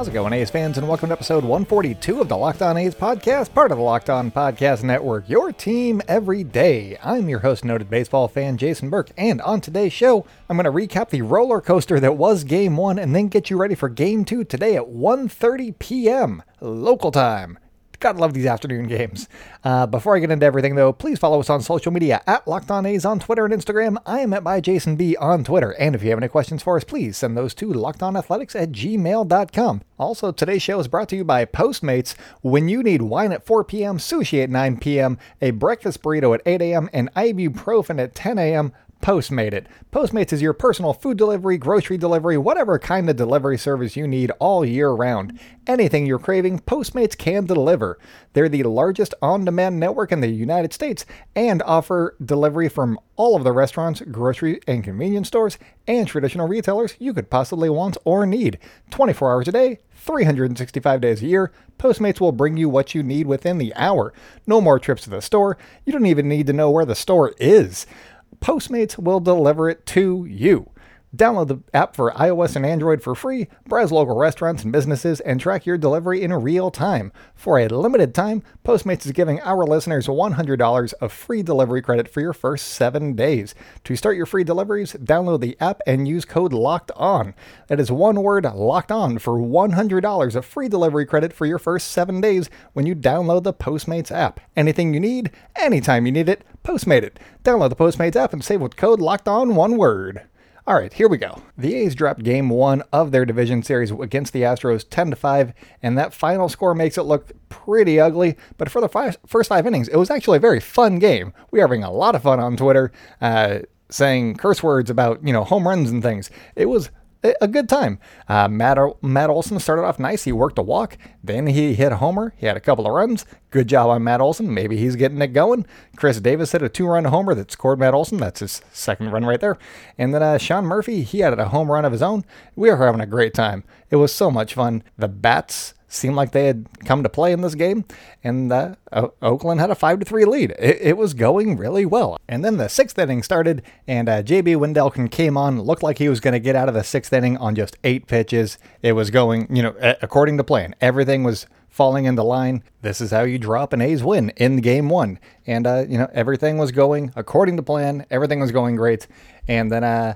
How's it going, A's fans, and welcome to episode 142 of the Locked On A's podcast, part of the Locked On Podcast Network, your team every day. I'm your host, noted baseball fan Jason Burke, and on today's show, I'm going to recap the roller coaster that was Game 1 and then get you ready for Game 2 today at 1.30 p.m. local time. Gotta love these afternoon games. Uh, before I get into everything, though, please follow us on social media at Locked On A's on Twitter and Instagram. I am at by Jason B on Twitter. And if you have any questions for us, please send those to lockedonathletics at gmail.com. Also, today's show is brought to you by Postmates. When you need wine at 4 p.m., sushi at 9 p.m., a breakfast burrito at 8 a.m., and ibuprofen at 10 a.m., Postmate it. Postmates is your personal food delivery, grocery delivery, whatever kind of delivery service you need all year round. Anything you're craving, Postmates can deliver. They're the largest on demand network in the United States and offer delivery from all of the restaurants, grocery and convenience stores, and traditional retailers you could possibly want or need. 24 hours a day, 365 days a year, Postmates will bring you what you need within the hour. No more trips to the store. You don't even need to know where the store is. Postmates will deliver it to you. Download the app for iOS and Android for free, browse local restaurants and businesses, and track your delivery in real time. For a limited time, Postmates is giving our listeners $100 of free delivery credit for your first seven days. To start your free deliveries, download the app and use code LOCKED ON. That is one word, LOCKED ON, for $100 of free delivery credit for your first seven days when you download the Postmates app. Anything you need, anytime you need it, Postmate it. Download the Postmates app and save with code LOCKED ON, one word. All right, here we go. The A's dropped game one of their division series against the Astros 10 to 5, and that final score makes it look pretty ugly. But for the five, first five innings, it was actually a very fun game. We are having a lot of fun on Twitter, uh, saying curse words about you know home runs and things. It was a good time. Uh, Matt, Matt Olson started off nice. He worked a walk. Then he hit a homer. He had a couple of runs. Good job on Matt Olson. Maybe he's getting it going. Khris Davis hit a two run homer that scored Matt Olson. That's his second run right there. And then uh, Sean Murphy, he had a home run of his own. We were having a great time. It was so much fun. The bats seemed like they had come to play in this game, and uh, o- Oakland had a five to three lead. It, it, was going really well, and then the sixth inning started, and uh, JB Wendelken came on. Looked like he was going to get out of the sixth inning on just eight pitches. It was going, you know, according to plan. Everything was falling into line. This is how you drop an A's win in game one, and uh, you know everything was going according to plan. Everything was going great, and then uh,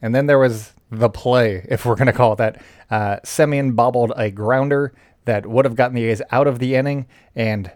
and then there was the play, if we're going to call it that. Uh, Semien bobbled a grounder that would have gotten the A's out of the inning, and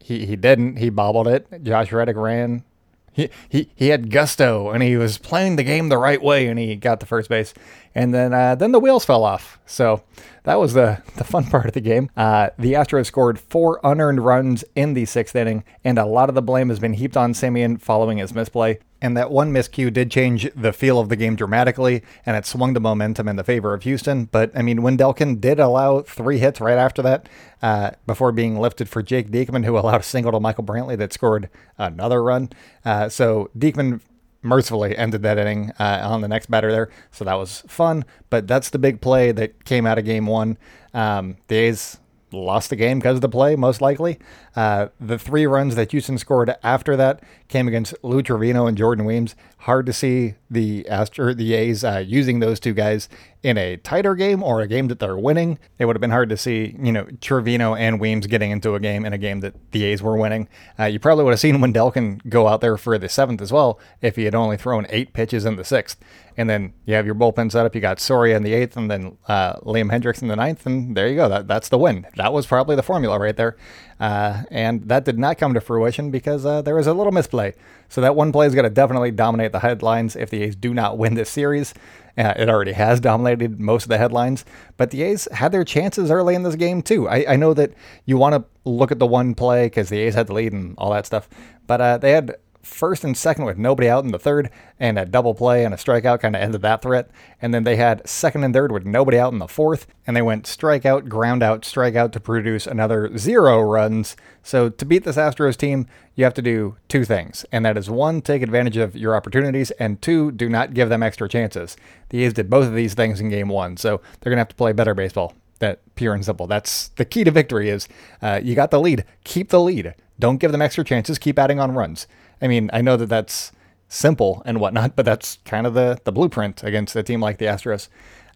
he, he didn't. He bobbled it. Josh Reddick ran. He, he, he had gusto and he was playing the game the right way and he got to first base and then uh, then the wheels fell off so that was the, the fun part of the game uh, the Astros scored four unearned runs in the sixth inning and a lot of the blame has been heaped on Semien following his misplay and that one miscue did change the feel of the game dramatically, and it swung the momentum in the favor of Houston. But I mean, Wendelken did allow three hits right after that, uh, before being lifted for Jake Diekman, who allowed a single to Michael Brantley that scored another run. Uh, so Diekman mercifully ended that inning uh, on the next batter there. So that was fun. But that's the big play that came out of game one. Um, the A's lost the game because of the play, most likely. Uh, the three runs that Houston scored after that came against Lou Trivino and Jordan Weems. Hard to see the Astro, the A's uh, using those two guys in a tighter game or a game that they're winning. It would have been hard to see, you know, Trivino and Weems getting into a game in a game that the A's were winning. Uh, you probably would have seen Wendelken go out there for the seventh as well if he had only thrown eight pitches in the sixth. And then you have your bullpen set up. You got Soria in the eighth, and then uh, Liam Hendriks in the ninth, and there you go. That, that's the win. That was probably the formula right there. Uh, and that did not come to fruition because uh, there was a little misplay. So that one play is going to definitely dominate the headlines if the A's do not win this series. Uh, it already has dominated most of the headlines, but the A's had their chances early in this game too. I, I know that you want to look at the one play because the A's had the lead and all that stuff, but uh, they had first and second with nobody out in the third, and a double play and a strikeout kind of ended that threat. And then they had second and third with nobody out in the fourth, and they went strikeout, ground out, strikeout to produce another zero runs. So to beat this Astros team, you have to do two things, and that is one, take advantage of your opportunities, and two, do not give them extra chances. The A's did both of these things in game one, so they're going to have to play better baseball that pure and simple. That's the key to victory is uh, you got the lead, keep the lead. Don't give them extra chances, keep adding on runs. I mean, I know that that's simple and whatnot, but that's kind of the, the blueprint against a team like the Astros.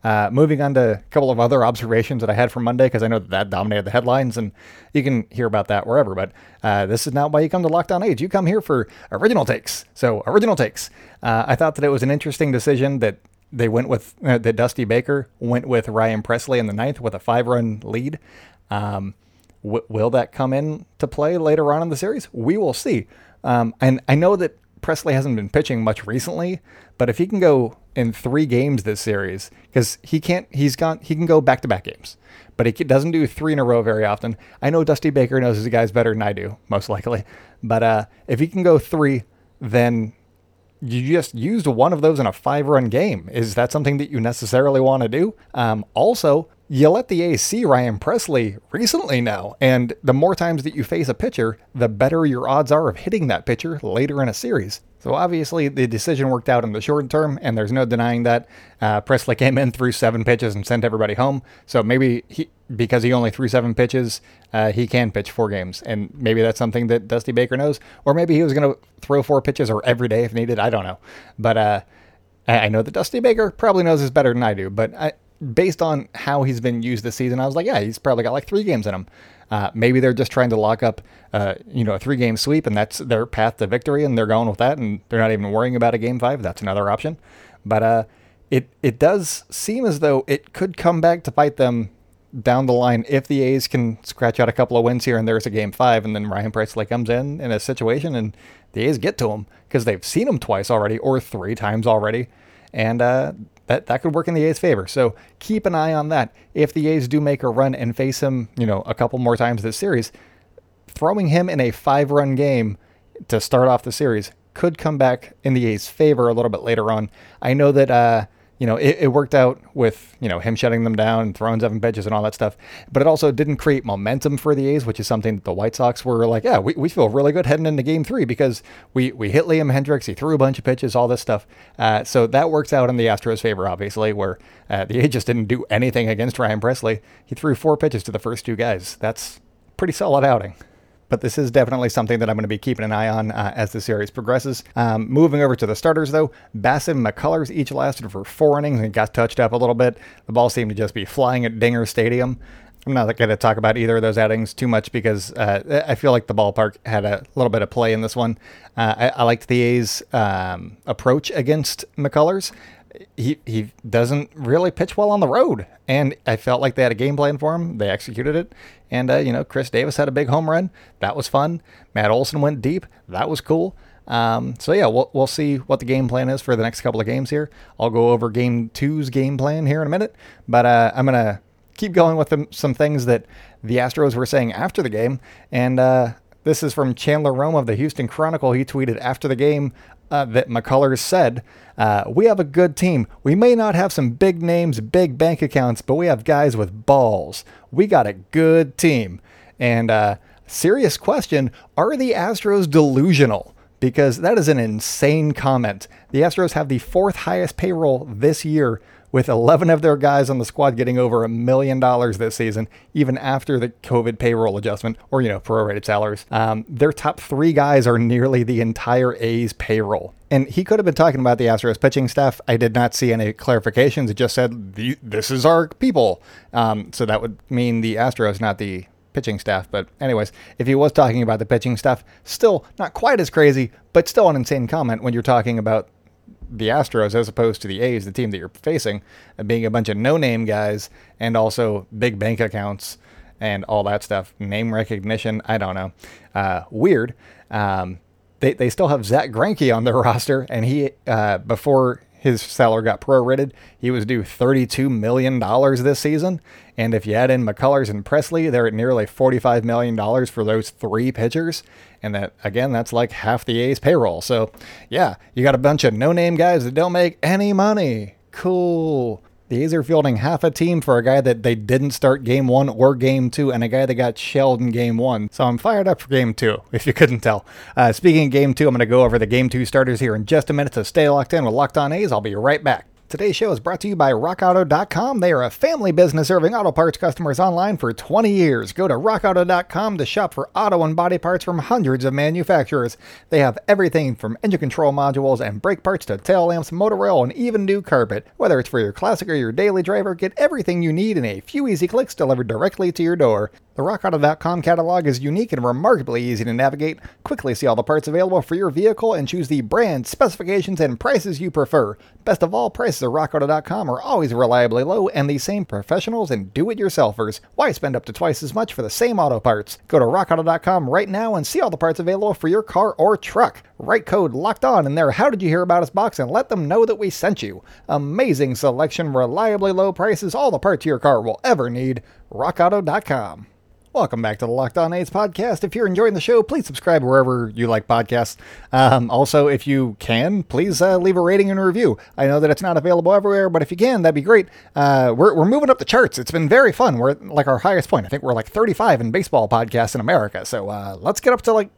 Uh, moving on to a couple of other observations that I had from Monday, because I know that, that dominated the headlines, and you can hear about that wherever. But uh, this is not why you come to Locked On A's. You come here for original takes. So, original takes. Uh, I thought that it was an interesting decision that they went with uh, that Dusty Baker went with Ryan Pressly in the ninth with a five run lead. Um, w- will that come in to play later on in the series? We will see. Um, and I know that Pressly hasn't been pitching much recently, but if he can go in three games this series, because he can't, he's gone, he can go back to back games, but he doesn't do three in a row very often. I know Dusty Baker knows his guys better than I do, most likely. But uh, if he can go three, then you just used one of those in a five run game. Is that something that you necessarily want to do? Um, also, you let the see Ryan Pressly recently now, and the more times that you face a pitcher, the better your odds are of hitting that pitcher later in a series. So obviously, the decision worked out in the short term, and there's no denying that. Uh, Pressly came in, threw seven pitches, and sent everybody home. So maybe he, because he only threw seven pitches, uh, he can pitch four games, and maybe that's something that Dusty Baker knows, or maybe he was going to throw four pitches or every day if needed. I don't know, but uh, I know that Dusty Baker probably knows this better than I do, but I, based on how he's been used this season, I was like, yeah, he's probably got like three games in him. Uh, maybe they're just trying to lock up, uh, you know, a three-game sweep, and that's their path to victory, and they're going with that, and they're not even worrying about a game five. That's another option. But uh, it it does seem as though it could come back to bite them down the line if the A's can scratch out a couple of wins here, and there's a game five, and then Ryan Pressly comes in in a situation, and the A's get to him because they've seen him twice already or three times already, and uh, that that could work in the A's favor. So keep an eye on that. If the A's do make a run and face him, you know, a couple more times this series, throwing him in a five-run game to start off the series could come back in the A's favor a little bit later on. I know that uh, you know, it, it, worked out with, you know, him shutting them down and throwing seven pitches and all that stuff. But it also didn't create momentum for the A's, which is something that the White Sox were like, yeah, we, we feel really good heading into game three because we, we hit Liam Hendriks. He threw a bunch of pitches, all this stuff. Uh, so that works out in the Astros' favor, obviously, where uh, the A's just didn't do anything against Ryan Pressly. He threw four pitches to the first two guys. That's pretty solid outing but this is definitely something that I'm going to be keeping an eye on uh, as the series progresses. Um, moving over to the starters, though, Bassitt and McCullers each lasted for four innings and got touched up a little bit. The ball seemed to just be flying at Dinger Stadium. I'm not going to talk about either of those outings too much because uh, I feel like the ballpark had a little bit of play in this one. Uh, I, I, liked the A's um, approach against McCullers he he doesn't really pitch well on the road, and I felt like they had a game plan for him. They executed it, and uh, you know Khris Davis had a big home run. That was fun. Matt Olson went deep. That was cool. Um, so yeah, we'll we'll see what the game plan is for the next couple of games here. I'll go over game two's game plan here in a minute, but uh, I'm gonna keep going with some things that the Astros were saying after the game, and uh, this is from Chandler Rome of the Houston Chronicle. He tweeted after the game uh, that McCullers said, uh, We have a good team. We may not have some big names, big bank accounts, but we have guys with balls. We got a good team. And uh, serious question Are the Astros delusional? Because that is an insane comment. The Astros have the fourth highest payroll this year with 11 of their guys on the squad getting over a million dollars this season, even after the COVID payroll adjustment or, you know, prorated salaries. Um, their top three guys are nearly the entire A's payroll. And he could have been talking about the Astros pitching staff. I did not see any clarifications. It just said, this is our people. Um, so that would mean the Astros, not the pitching staff. But, anyways, if he was talking about the pitching staff, still not quite as crazy, but still an insane comment when you're talking about the Astros as opposed to the A's, the team that you're facing, being a bunch of no-name guys and also big bank accounts and all that stuff. Name recognition, I don't know. Uh, weird. Um, they, they still have Zack Greinke on their roster, and he uh, before his salary got prorated. He was due $32 million this season. And if you add in McCullers and Pressly, they're at nearly $45 million for those three pitchers. And that, again, that's like half the A's payroll. So, yeah, you got a bunch of no name guys that don't make any money. Cool. The A's are fielding half a team for a guy that they didn't start game one or game two, and a guy that got shelled in game one. So I'm fired up for game two, if you couldn't tell. Uh, speaking of game two, I'm going to go over the game two starters here in just a minute. So stay locked in with Locked On A's. I'll be right back. Today's show is brought to you by RockAuto.com. They are a family business serving auto parts customers online for 20 years. Go to RockAuto.com to shop for auto and body parts from hundreds of manufacturers. They have everything from engine control modules and brake parts to tail lamps, motor oil, and even new carpet. Whether it's for your classic or your daily driver, get everything you need in a few easy clicks delivered directly to your door. The RockAuto.com catalog is unique and remarkably easy to navigate. Quickly see all the parts available for your vehicle and choose the brand, specifications, and prices you prefer. Best of all, prices at RockAuto.com are always reliably low and the same professionals and do-it-yourselfers. Why spend up to twice as much for the same auto parts? Go to RockAuto.com right now and see all the parts available for your car or truck. Write code LOCKED ON in their How Did You Hear About Us box and let them know that we sent you. Amazing selection, reliably low prices, all the parts your car will ever need. RockAuto.com. Welcome back to the Locked On A's podcast. If you're enjoying the show, please subscribe wherever you like podcasts. Um, also, if you can, please uh, leave a rating and a review. I know that it's not available everywhere, but if you can, that'd be great. Uh, we're, we're moving up the charts. It's been very fun. We're at like our highest point. I think we're like 35 in baseball podcasts in America. So uh, let's get up to like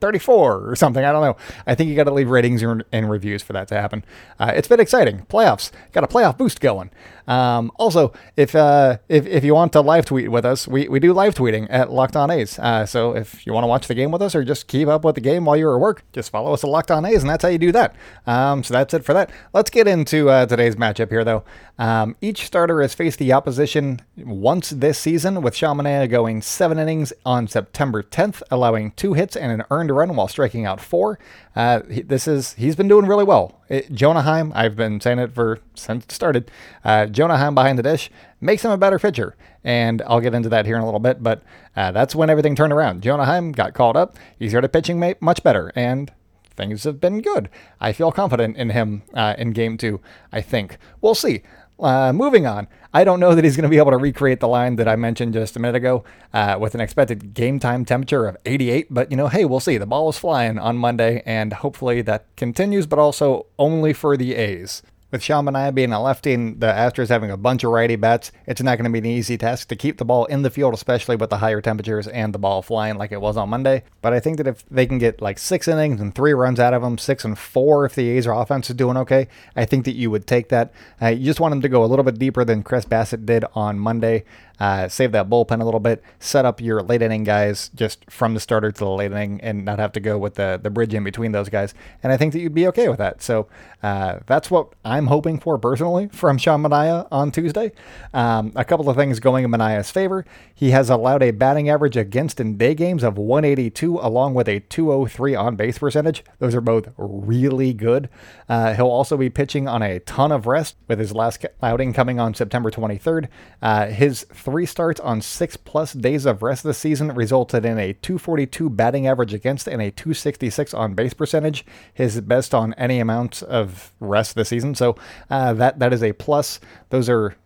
34 or something. I don't know. I think you got to leave ratings and reviews for that to happen. Uh, it's been exciting. Playoffs got a playoff boost going. Um, also, if, uh, if if you want to live tweet with us, we, we do live tweeting at Locked On A's. Uh, so if you want to watch the game with us or just keep up with the game while you're at work, just follow us at Locked On A's, and that's how you do that. Um, so that's it for that. Let's get into uh, today's matchup here, though. Um, each starter has faced the opposition once this season, with Manaea going seven innings on September 10th, allowing two hits and an earned run while striking out four. Uh, this is he's been doing really well. It, Jonah Heim, I've been saying it for since it started. Uh, Jonah Heim behind the dish makes him a better pitcher, and I'll get into that here in a little bit. But uh, that's when everything turned around. Jonah Heim got called up. He started pitching much better, and things have been good. I feel confident in him uh, in game two. I think we'll see. Uh, moving on, I don't know that he's going to be able to recreate the line that I mentioned just a minute ago uh, with an expected game time temperature of 88. But, you know, hey, we'll see. The ball is flying on Monday, and hopefully that continues, but also only for the A's. With Sean Manaea being a lefty and the Astros having a bunch of righty bats, it's not going to be an easy task to keep the ball in the field, especially with the higher temperatures and the ball flying like it was on Monday. But I think that if they can get like six innings and three runs out of them, six and four if the A's offense is doing okay, I think that you would take that. Uh, you just want them to go a little bit deeper than Chris Bassitt did on Monday uh, save that bullpen a little bit, set up your late inning guys just from the starter to the late inning, and not have to go with the the bridge in between those guys. And I think that you'd be okay with that. So uh, that's what I'm hoping for personally from Sean Manaea on Tuesday. Um, a couple of things going in Manaea's favor. He has allowed a batting average against in day games of 182, along with a 203 on base percentage. Those are both really good. Uh, he'll also be pitching on a ton of rest with his last outing coming on September 23rd. Uh, his three starts on six plus days of rest this season resulted in a 242 batting average against and a 266 on base percentage, his best on any amount of rest this season. So uh, that that is a plus. Those are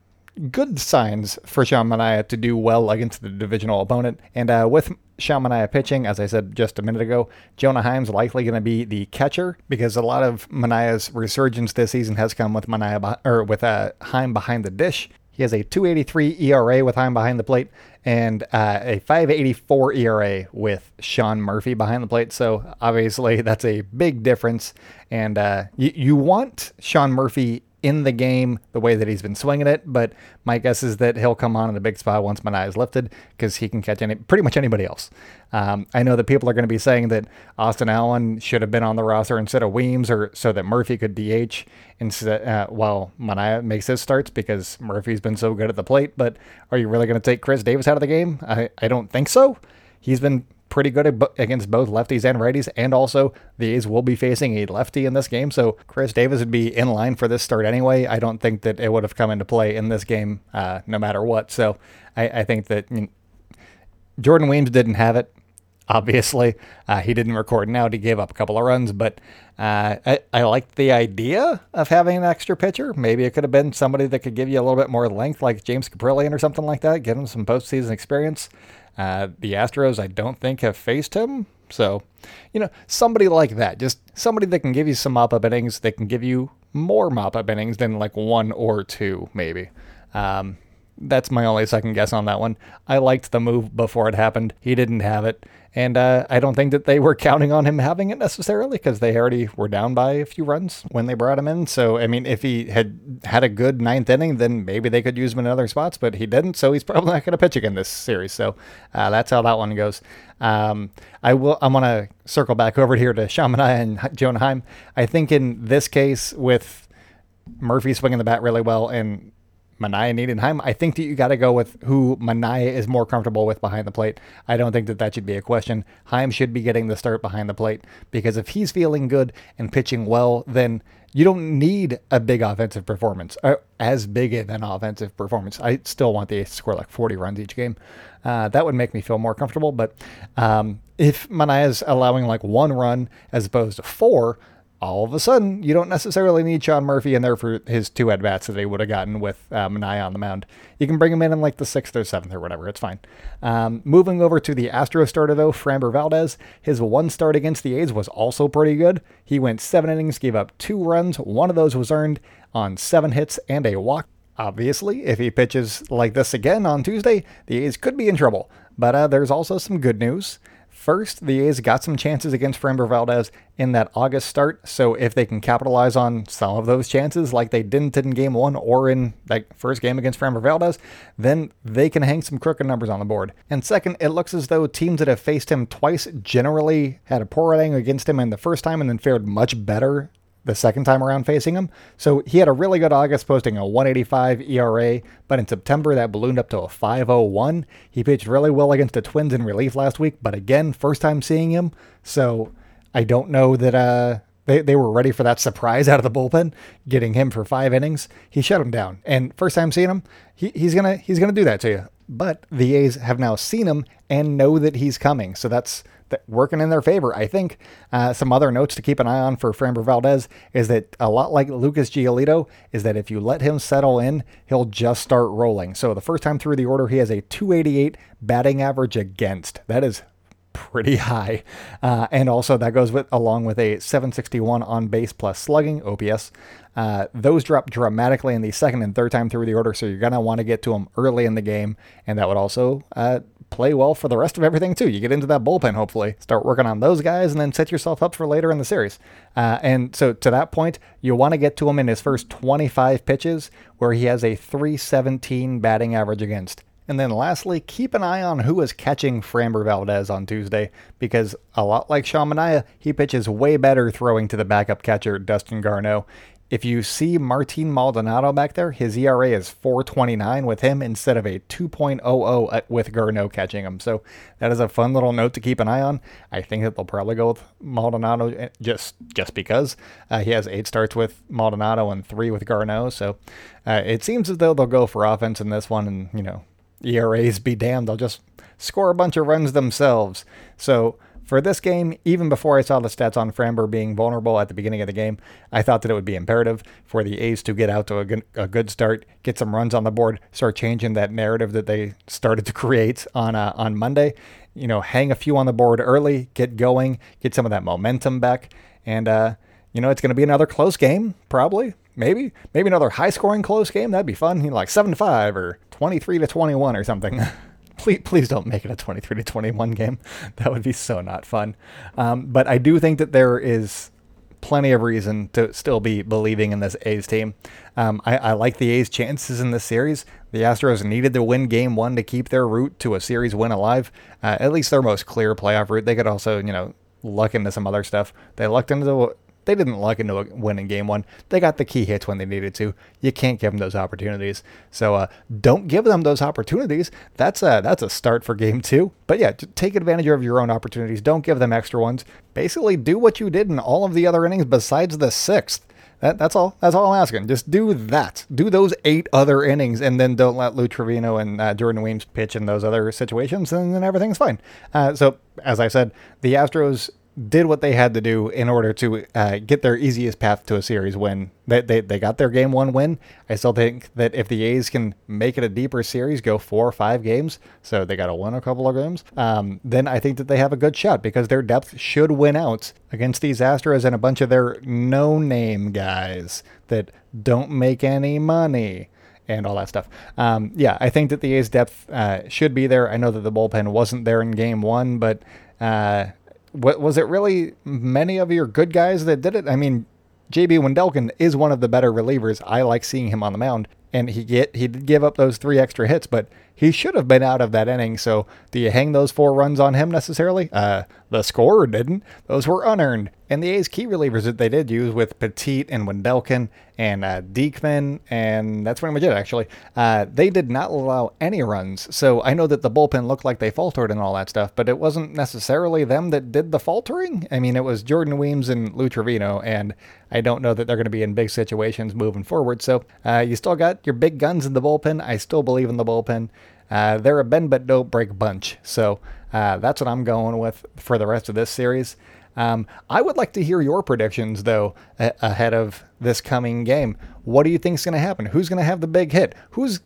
good signs for Sean Manaea to do well against the divisional opponent. And uh, with Sean Manaea pitching, as I said just a minute ago, Jonah Heim's likely going to be the catcher because a lot of Manaea's resurgence this season has come with Manaea or with uh, Heim behind the dish. He has a 283 ERA with Heim behind the plate and uh, a 584 ERA with Sean Murphy behind the plate. So obviously that's a big difference. And uh, you, you want Sean Murphy in the game the way that he's been swinging it. But my guess is that he'll come on in a big spot once Manaea is lifted because he can catch any pretty much anybody else. Um, I know that people are going to be saying that Austin Allen should have been on the roster instead of Weems, or so that Murphy could DH instead uh, while Manaea makes his starts because Murphy's been so good at the plate. But are you really going to take Khris Davis out of the game? I, I don't think so. He's been pretty good against both lefties and righties, and also the A's will be facing a lefty in this game, so Khris Davis would be in line for this start anyway. I don't think that it would have come into play in this game, uh, no matter what. So I, I think that you know, Jordan Weems didn't have it. Obviously. Uh, he didn't record now. He gave up a couple of runs, but uh, I, I liked the idea of having an extra pitcher. Maybe it could have been somebody that could give you a little bit more length, like James Kaprielian or something like that, give him some postseason experience. Uh, the Astros, I don't think, have faced him. So, you know, somebody like that, just somebody that can give you some mop up innings, that can give you more mop up innings than like one or two, maybe. Um, that's my only second guess on that one. I liked the move before it happened. He didn't have it. And uh, I don't think that they were counting on him having it necessarily because they already were down by a few runs when they brought him in. So, I mean, if he had had a good ninth inning, then maybe they could use him in other spots, but he didn't. So he's probably not going to pitch again this series. So uh, that's how that one goes. Um, I will. I'm going to circle back over here to Sean Manaea and Jonah Heim. I think in this case with Murphy swinging the bat really well and Manaea needed Heim. I think that you got to go with who Manaea is more comfortable with behind the plate. I don't think that that should be a question. Heim should be getting the start behind the plate because if he's feeling good and pitching well, then you don't need a big offensive performance, as big of an offensive performance. I still want the to score like 40 runs each game. Uh, that would make me feel more comfortable. But um, if Manaea is allowing like one run as opposed to four, all of a sudden, you don't necessarily need Sean Murphy in there for his two at bats that he would have gotten with uh, Manaea on the mound. You can bring him in in like the sixth or seventh or whatever. It's fine. Um, moving over to the Astro starter, though, Framber Valdez, his one start against the A's was also pretty good. He went seven innings, gave up two runs. One of those was earned on seven hits and a walk. Obviously, if he pitches like this again on Tuesday, the A's could be in trouble. But uh, there's also some good news. First, the A's got some chances against Framber Valdez in that August start, so if they can capitalize on some of those chances, like they didn't in Game One or in that first game against Framber Valdez, then they can hang some crooked numbers on the board. And second, it looks as though teams that have faced him twice generally had a poor rating against him in the first time and then fared much better the second time around facing him. So he had a really good August, posting a 185 ERA, but in September that ballooned up to a 501. He pitched really well against the Twins in relief last week, but again, first time seeing him. So I don't know that uh, they, they were ready for that surprise out of the bullpen, getting him for five innings. He shut him down. And first time seeing him, he, he's gonna he's gonna do that to you. But the A's have now seen him and know that he's coming. So that's working in their favor. I think uh, some other notes to keep an eye on for Framber Valdez is that a lot like Lucas Giolito is that if you let him settle in, he'll just start rolling. So the first time through the order, he has a 288 batting average against. That is pretty high. Uh, and also that goes with along with a 761 on base plus slugging OPS. Uh, those drop dramatically in the second and third time through the order, so you're gonna want to get to them early in the game, and that would also uh, play well for the rest of everything too. You get into that bullpen, hopefully, start working on those guys, and then set yourself up for later in the series. Uh, and so to that point, you want to get to him in his first 25 pitches, where he has a 317 batting average against. And then lastly, keep an eye on who is catching Framber Valdez on Tuesday, because a lot like Sean Manaea, he pitches way better throwing to the backup catcher, Dustin Garneau. If you see Martin Maldonado back there, his ERA is 4.29 with him instead of a 2.00 with Garneau catching him. So that is a fun little note to keep an eye on. I think that they'll probably go with Maldonado eh, just just because uh, he has eight starts with Maldonado and three with Garneau. So uh, it seems as though they'll go for offense in this one, and you know ERAs be damned, they'll just score a bunch of runs themselves. So for this game, even before I saw the stats on Framber being vulnerable at the beginning of the game, I thought that it would be imperative for the A's to get out to a good, start, get some runs on the board, start changing that narrative that they started to create on uh, on Monday. You know, hang a few on the board early, get going, get some of that momentum back, and uh, you know it's going to be another close game, probably, maybe, maybe another high-scoring close game. That'd be fun, you know, like seven to five or twenty-three to twenty-one or something. please, please don't make it a 23 to 21 game. That would be so not fun. Um, but I do think that there is plenty of reason to still be believing in this A's team. Um, I, I, like the A's chances in this series. The Astros needed to win game one to keep their route to a series win alive, uh, at least their most clear playoff route. They could also, you know, luck into some other stuff. They lucked into the they didn't luck into a win in game one. They got the key hits when they needed to. You can't give them those opportunities. So uh, don't give them those opportunities. That's a, that's a start for game two. But yeah, take advantage of your own opportunities. Don't give them extra ones. Basically, do what you did in all of the other innings besides the sixth. That, that's all. That's all I'm asking. Just do that. Do those eight other innings, and then don't let Lou Trivino and uh, Jordan Weems pitch in those other situations, and then everything's fine. Uh, so, as I said, the Astros did what they had to do in order to uh, get their easiest path to a series win. They, they, they got their game one win. I still think that if the A's can make it a deeper series, go four or five games, so they got to win a couple of games, um, then I think that they have a good shot because their depth should win out against these Astros and a bunch of their no name guys that don't make any money and all that stuff. Um, yeah, I think that the A's depth uh, should be there. I know that the bullpen wasn't there in game one, but. Uh, what, was it really many of your good guys that did it? I mean, JB Wendelken is one of the better relievers. I like seeing him on the mound, and he get he did give up those three extra hits, but he should have been out of that inning. So do you hang those four runs on him necessarily? Uh, the scorer didn't. Those were unearned. And the A's key relievers that they did use with Petit and Wendelken and uh, and that's pretty much it, actually. Uh, they did not allow any runs. So I know that the bullpen looked like they faltered and all that stuff, but it wasn't necessarily them that did the faltering. I mean, it was Jordan Weems and Lou Trivino, and I don't know that they're going to be in big situations moving forward. So uh, you still got your big guns in the bullpen. I still believe in the bullpen. Uh, they're a bend but don't break bunch. So uh, that's what I'm going with for the rest of this series. Um, I would like to hear your predictions, though, a- ahead of this coming game. What do you think is going to happen? Who's going to have the big hit? Who's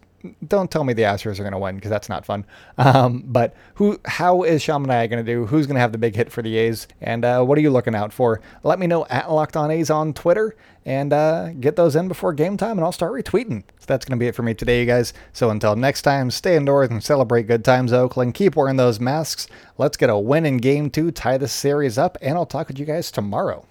don't tell me the Astros are going to win because that's not fun. Um, but who? How is Sean Manaea going to do? Who's going to have the big hit for the A's? And uh, what are you looking out for? Let me know at Locked On A's on Twitter and uh, get those in before game time, and I'll start retweeting. So that's going to be it for me today, you guys. So until next time, stay indoors and celebrate good times, Oakland. Keep wearing those masks. Let's get a win in game two, tie this series up, and I'll talk with you guys tomorrow.